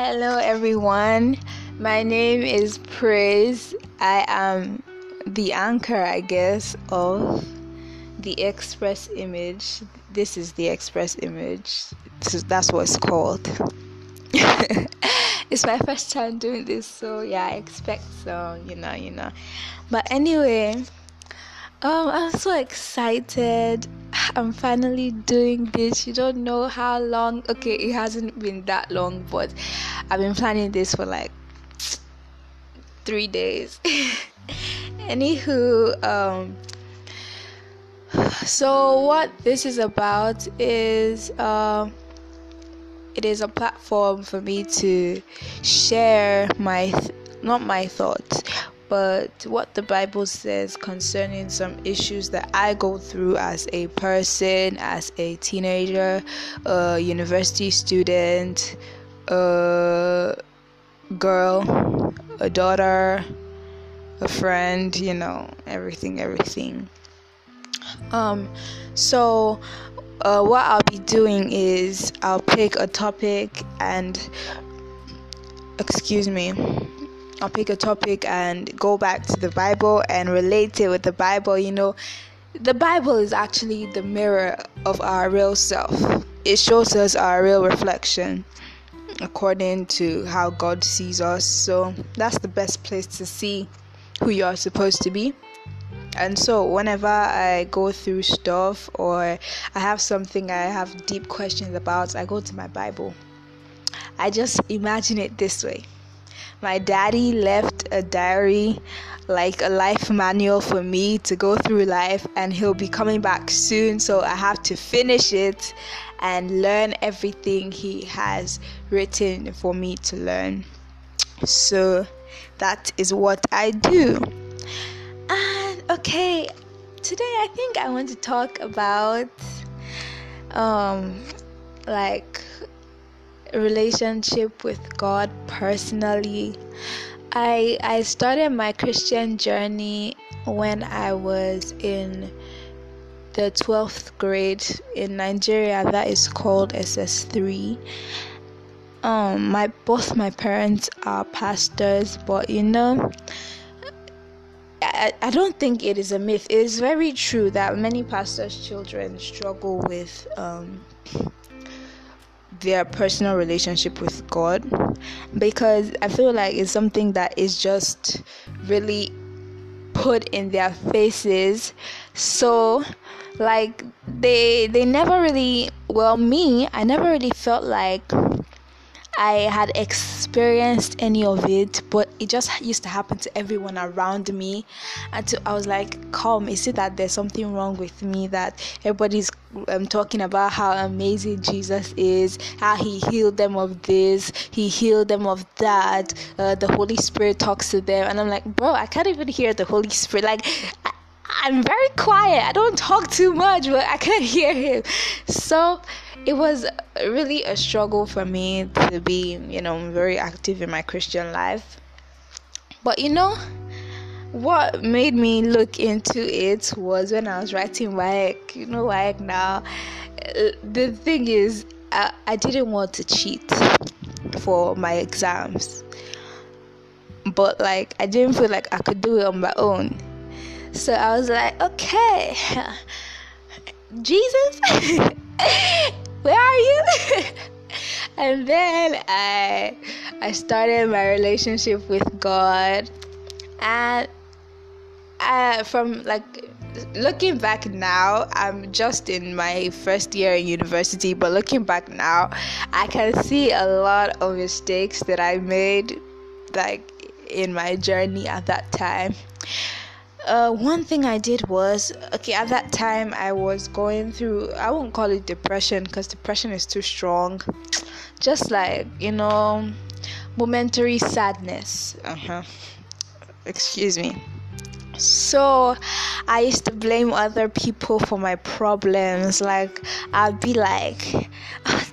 Hello, everyone. My name is Praise. I am the anchor, I guess, of the Express Image. This is the Express Image. Is, that's what it's called. it's my first time doing this, so yeah, I expect so, you know, you know. But anyway, um, I'm so excited. I'm finally doing this. You don't know how long. Okay, it hasn't been that long, but I've been planning this for like three days. Anywho, um, so what this is about is uh, it is a platform for me to share my th- not my thoughts but what the Bible says concerning some issues that I go through as a person, as a teenager, a university student, a girl, a daughter, a friend, you know, everything, everything. Um, so uh, what I'll be doing is I'll pick a topic and excuse me I'll pick a topic and go back to the Bible and relate it with the Bible. You know, the Bible is actually the mirror of our real self, it shows us our real reflection according to how God sees us. So that's the best place to see who you are supposed to be. And so, whenever I go through stuff or I have something I have deep questions about, I go to my Bible. I just imagine it this way my daddy left a diary, like a life manual for me to go through life, and he'll be coming back soon. So I have to finish it and learn everything he has written for me to learn. So that is what I do. And okay, today I think I want to talk about um like relationship with God personally. I I started my Christian journey when I was in the 12th grade in Nigeria. That is called SS3 um my both my parents are pastors but you know I, I don't think it is a myth. It is very true that many pastors children struggle with um their personal relationship with God because I feel like it's something that is just really put in their faces. So like they they never really well me, I never really felt like I had experienced any of it, but it just used to happen to everyone around me. And to, I was like, "Come, is it that there's something wrong with me? That everybody's um, talking about how amazing Jesus is, how He healed them of this, He healed them of that. Uh, the Holy Spirit talks to them, and I'm like, bro, I can't even hear the Holy Spirit. Like, I, I'm very quiet. I don't talk too much, but I can't hear Him. So." it was really a struggle for me to be, you know, very active in my Christian life. But you know, what made me look into it was when I was writing WAEC. You know, WAEC now. Uh, the thing is, I, I didn't want to cheat for my exams, but like I didn't feel like I could do it on my own. So I was like, okay, Jesus. where are you? and then I I started my relationship with God and I, from like looking back now I'm just in my first year in university but looking back now I can see a lot of mistakes that I made like in my journey at that time uh, one thing I did was okay at that time I was going through I won't call it depression because depression is too strong. Just like you know momentary sadness. Uh-huh. Excuse me. So I used to blame other people for my problems. Like I'd be like,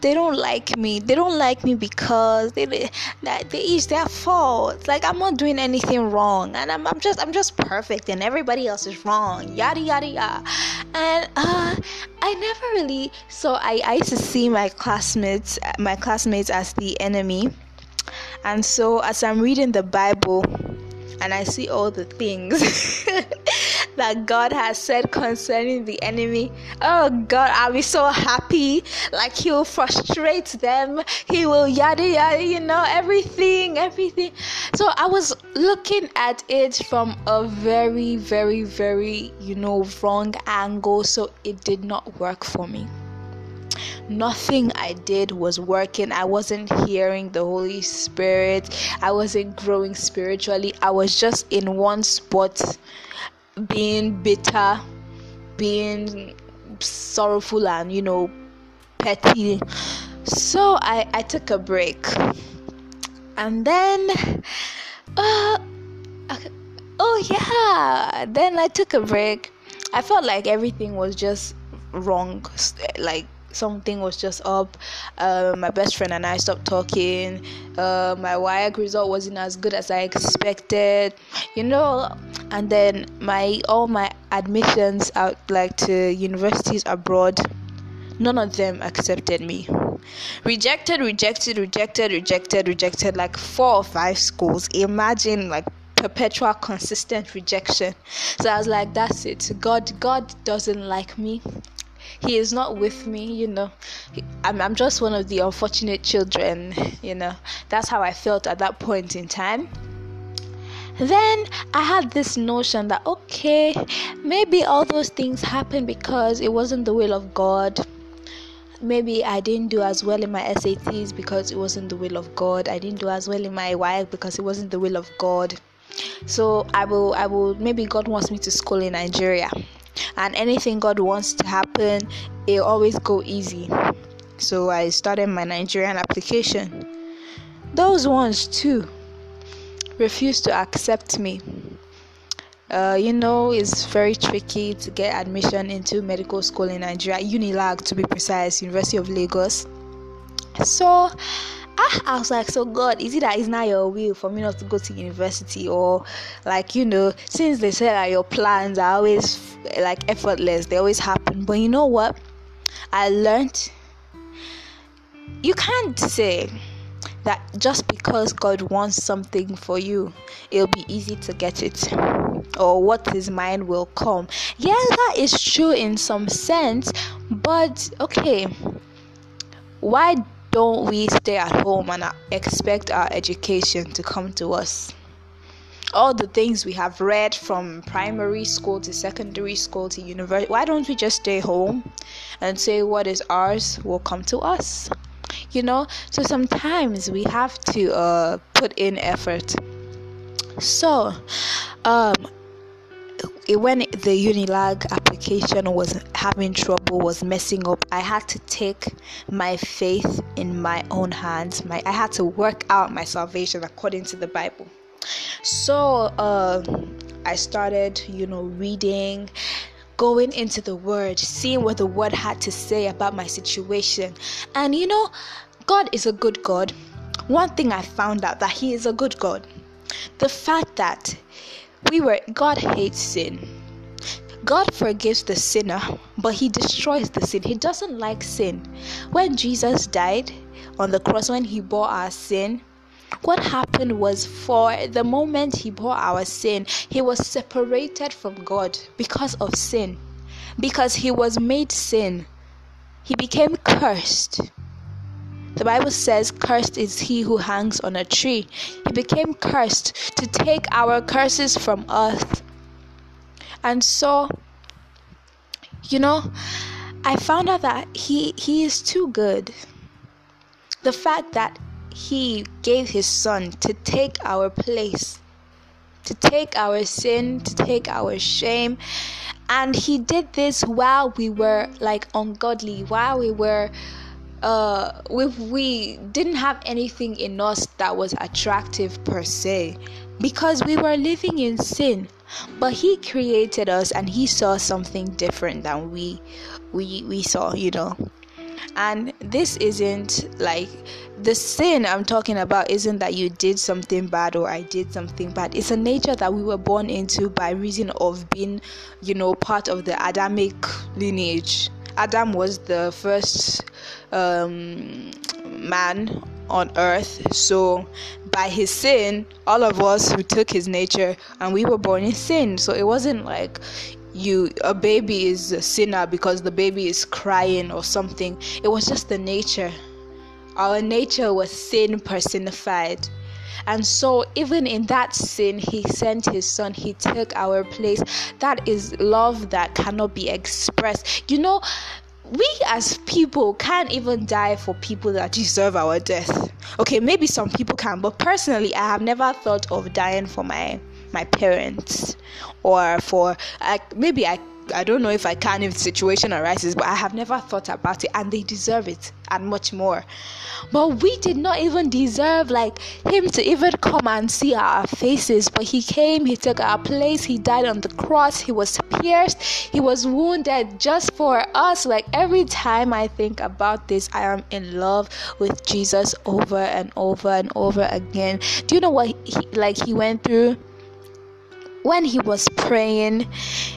they don't like me. They don't like me because they that they is their fault. Like I'm not doing anything wrong, and I'm, I'm just I'm just perfect, and everybody else is wrong. Yada yada yada. And uh, I never really. So I I used to see my classmates my classmates as the enemy And so, as I'm reading the Bible and I see all the things that God has said concerning the enemy, oh God, I'll be so happy. Like He will frustrate them, He will yada yada, you know, everything, everything. So I was looking at it from a very, very, very, you know, wrong angle. So it did not work for me nothing I did was working. I wasn't hearing the Holy Spirit. I wasn't growing spiritually. I was just in one spot, being bitter, being sorrowful, and you know, petty. So I, I took a break. And then, uh, oh yeah, then I took a break. I felt like everything was just wrong. Like, something was just up. Uh, my best friend and I stopped talking. Uh, my WAEC result wasn't as good as I expected, you know. And then my all my admissions out like to universities abroad, none of them accepted me. Rejected, rejected, rejected, rejected, rejected. Like four or five schools. Imagine like perpetual consistent rejection so i was like that's it god god doesn't like me he is not with me you know I'm, I'm just one of the unfortunate children you know that's how i felt at that point in time then I had this notion that okay, maybe all those things happened because it wasn't the will of God. Maybe I didn't do as well in my SATs because it wasn't the will of God. I didn't do as well in my WAEC because it wasn't the will of God. So I will I will maybe God wants me to school in Nigeria and anything God wants to happen, it always go easy. So I started my Nigerian application. Those ones too refused to accept me. Uh, you know, it's very tricky to get admission into medical school in Nigeria, Unilag to be precise, University of Lagos. So ah, I was like, so God, is it that it's not your will for me not to go to university, or like you know, since they said that your plans are always like effortless, they always happen. But you know what? I learned you can't say that just because God wants something for you, it'll be easy to get it, or what His mind will come. Yeah, that is true in some sense, but okay, why don't we stay at home and expect our education to come to us? All the things we have read from primary school to secondary school to university, why don't we just stay home and say what is ours will come to us? You know, so sometimes we have to uh, put in effort. So, um, when the Unilag application was having trouble, was messing up, I had to take my faith in my own hands. My I had to work out my salvation according to the Bible. So uh, I started, you know, reading, going into the Word, seeing what the Word had to say about my situation, and you know, God is a good God. One thing I found out that He is a good God. The fact that we were God hates sin. God forgives the sinner, but he destroys the sin. He doesn't like sin. When Jesus died on the cross, when he bore our sin, what happened was for the moment he bore our sin, he was separated from God because of sin. Because he was made sin, he became cursed. The Bible says, Cursed is he who hangs on a tree. He became cursed to take our curses from us. And so, you know, I found out that he he is too good. The fact that he gave his son to take our place, to take our sin, to take our shame, and he did this while we were like ungodly, while we were uh we we didn't have anything in us that was attractive per se because we were living in sin. But he created us and he saw something different than we we we saw you know. And this isn't like the sin i'm talking about isn't that you did something bad or i did something bad. It's a nature that we were born into by reason of being you know part of the adamic lineage. Adam was the first um, man on earth. So, by his sin, all of us who took his nature and we were born in sin. So, it wasn't like you a baby is a sinner because the baby is crying or something. It was just the nature. Our nature was sin personified. And so, even in that sin, He sent His Son. He took our place. That is love that cannot be expressed. You know, we as people can't even die for people that deserve our death. Okay, maybe some people can, but personally, I have never thought of dying for my my parents or for like maybe I I don't know if I can if the situation arises, but I have never thought about it, and they deserve it and much more. But we did not even deserve like him to even come and see our faces. But he came, he took our place, he died on the cross, he was pierced, he was wounded just for us. Like every time I think about this, I am in love with Jesus over and over and over again. Do you know what he like he went through? When he was praying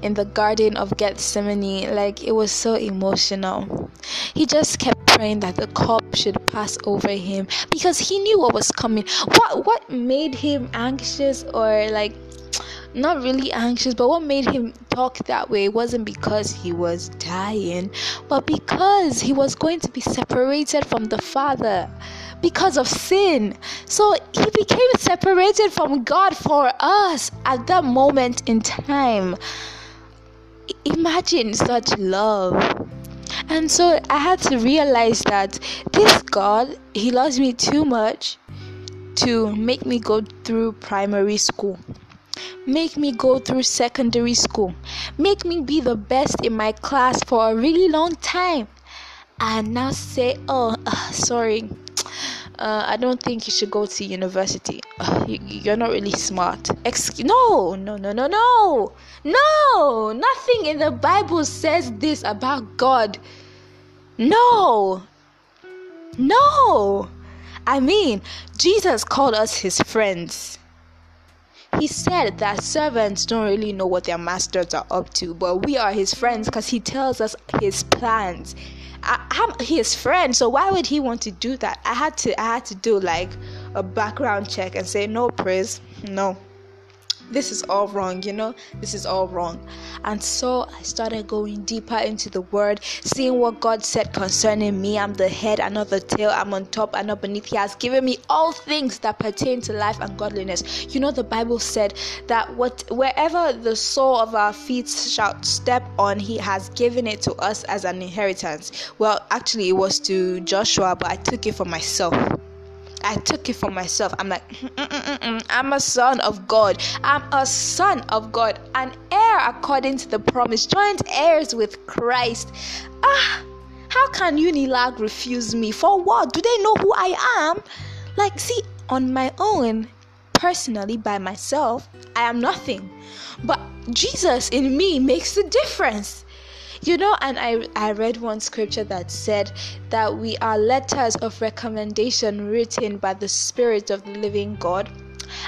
in the garden of Gethsemane, like it was so emotional. He just kept praying that the cup should pass over him because he knew what was coming. What what made him anxious or like not really anxious, but what made him talk that way wasn't because he was dying, but because he was going to be separated from the Father because of sin. So he became separated from God for us at that moment in time. Imagine such love. And so I had to realize that this God, He loves me too much to make me go through primary school, make me go through secondary school, make me be the best in my class for a really long time, and now say, Oh, uh, sorry, uh, I don't think you should go to university. You, are not really smart. Excuse no, no, no, no, no, no. Nothing in the Bible says this about God. No, no. I mean, Jesus called us his friends. He said that servants don't really know what their masters are up to, but we are his friends because he tells us his plans. I, am his friend, so why would he want to do that? I had to I had to do like a background check and say no praise, no this is all wrong, you know, this is all wrong. And so I started going deeper into the word, seeing what God said concerning me. I'm the head and not the tail, I'm on top and not beneath. He has given me all things that pertain to life and godliness. You know, the Bible said that what wherever the sole of our feet shall step on, He has given it to us as an inheritance. Well, actually, it was to Joshua, but I took it for myself. I took it for myself. I'm like, mm, mm, mm, I'm a son of God. I'm a son of God, an heir according to the promise, joint heirs with Christ. Ah, how can Unilag refuse me? For what? Do they know who I am? Like, see, on my own, personally, by myself, I am nothing. But Jesus in me makes the difference. You know, and I, I read one scripture that said that we are letters of recommendation written by the Spirit of the living God.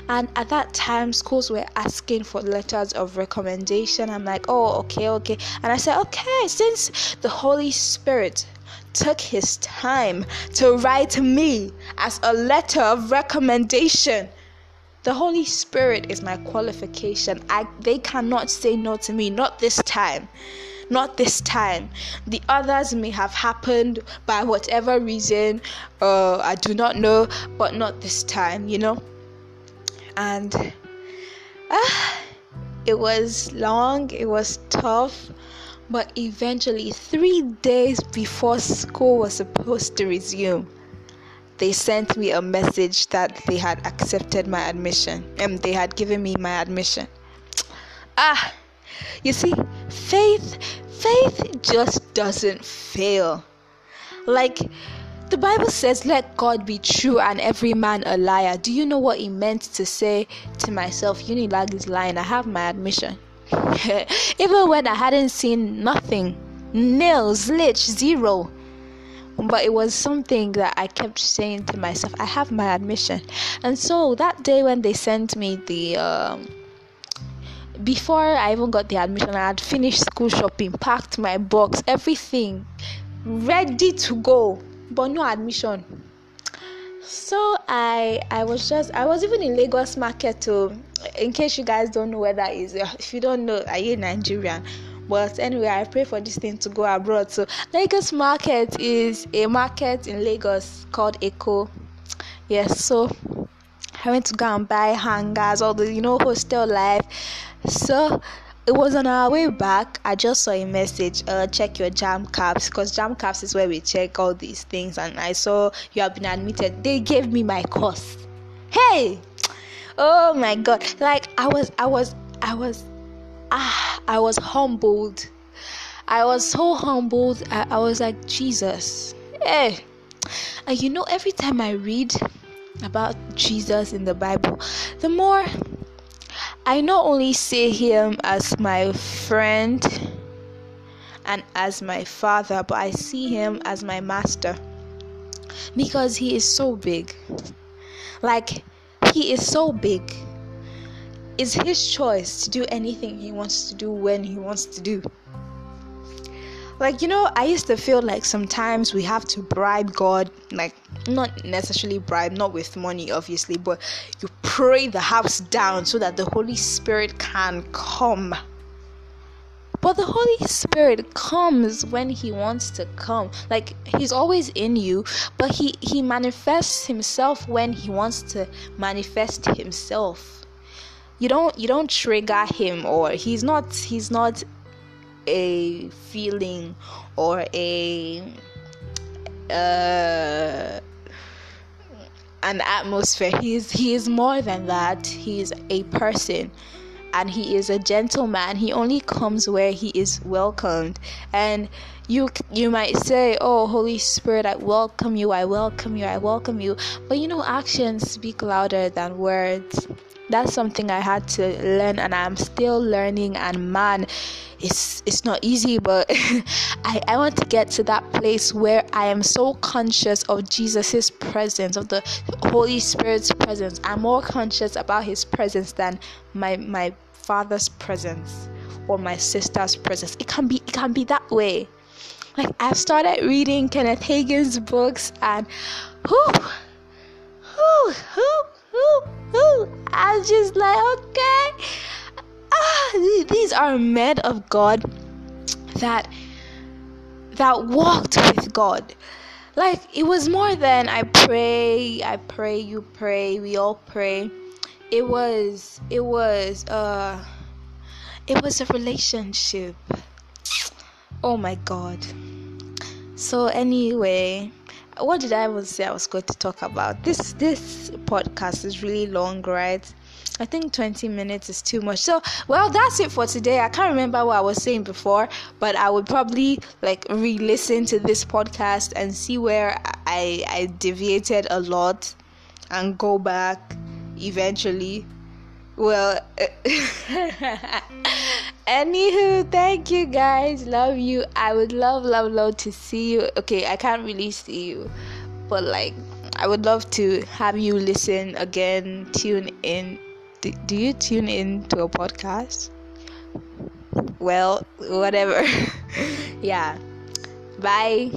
And at that time, schools were asking for letters of recommendation. I'm like, oh, okay, okay. And I said, okay, since the Holy Spirit took his time to write me as a letter of recommendation. The Holy Spirit is my qualification. I they cannot say no to me, not this time not this time. The others may have happened by whatever reason, uh, I do not know, but not this time, you know. And uh, it was long, it was tough, but eventually, three days before school was supposed to resume, they sent me a message that they had accepted my admission and they had given me my admission. Ah, you see, faith faith just doesn't fail. Like the Bible says, let God be true and every man a liar. Do you know what he meant to say to myself, Unilag is lying? I have my admission. Even when I hadn't seen nothing, nil, zilch, zero. But it was something that I kept saying to myself, I have my admission. And so that day when they sent me the um, before I even got the admission, I had finished school shopping, packed my box, everything ready to go, but no admission. so I I was just I was even in Lagos market too. In case you guys don't know where that is, uh, if you don't know, are you Nigerian? But anyway, I pray for this thing to go abroad. So Lagos market is a market in Lagos called Eco. Yes, so I went to go and buy hangers, all the you know hostel life. So it was on our way back. I just saw a message. Uh, check your JAMB CAPS because JAMB CAPS is where we check all these things. And I saw you have been admitted. They gave me my course. Hey, oh my god! Like I was, I was, I was, ah, I was humbled. I was so humbled. I, I was like Jesus. Hey, and you know, every time I read about Jesus in the Bible, the more I not only see him as my friend and as my father, but I see him as my master because he is so big. Like, he is so big. It's his choice to do anything he wants to do when he wants to do. Like, you know, I used to feel like sometimes we have to bribe God, like, not necessarily bribe, not with money, obviously, but you pray the house down so that the Holy Spirit can come. But the Holy Spirit comes when He wants to come. Like He's always in you, but He He manifests Himself when He wants to manifest Himself. You don't you don't trigger Him, or He's not He's not a feeling or a uh, an atmosphere. He is he is more than that. He is a person and he is a gentleman. He only comes where he is welcomed. And you you might say, "Oh, Holy Spirit, I welcome you. I welcome you. I welcome you." But you know, actions speak louder than words that's something I had to learn and I'm still learning and man it's it's not easy but I, I want to get to that place where I am so conscious of Jesus's presence of the Holy Spirit's presence. I'm more conscious about his presence than my my father's presence or my sister's presence. It can be it can be that way. Like I've started reading Kenneth Hagin's books and whoo whoo whoo whoo whoo I was just like, okay, ah, these are men of God that that walked with God. Like it was more than I pray, I pray, you pray, we all pray. It was, it was, uh, it was a relationship. Oh my God. So anyway, what did I even say I was going to talk about? This this podcast is really long, right? I think 20 minutes is too much. So, well, that's it for today. I can't remember what I was saying before, but I would probably like re-listen to this podcast and see where I I deviated a lot and go back eventually. Well, Anywho, thank you guys. Love you. I would love, love, love to see you. Okay, I can't really see you, but like, I would love to have you listen again, tune in. Do, do you tune in to a podcast? Well, whatever. yeah. Bye.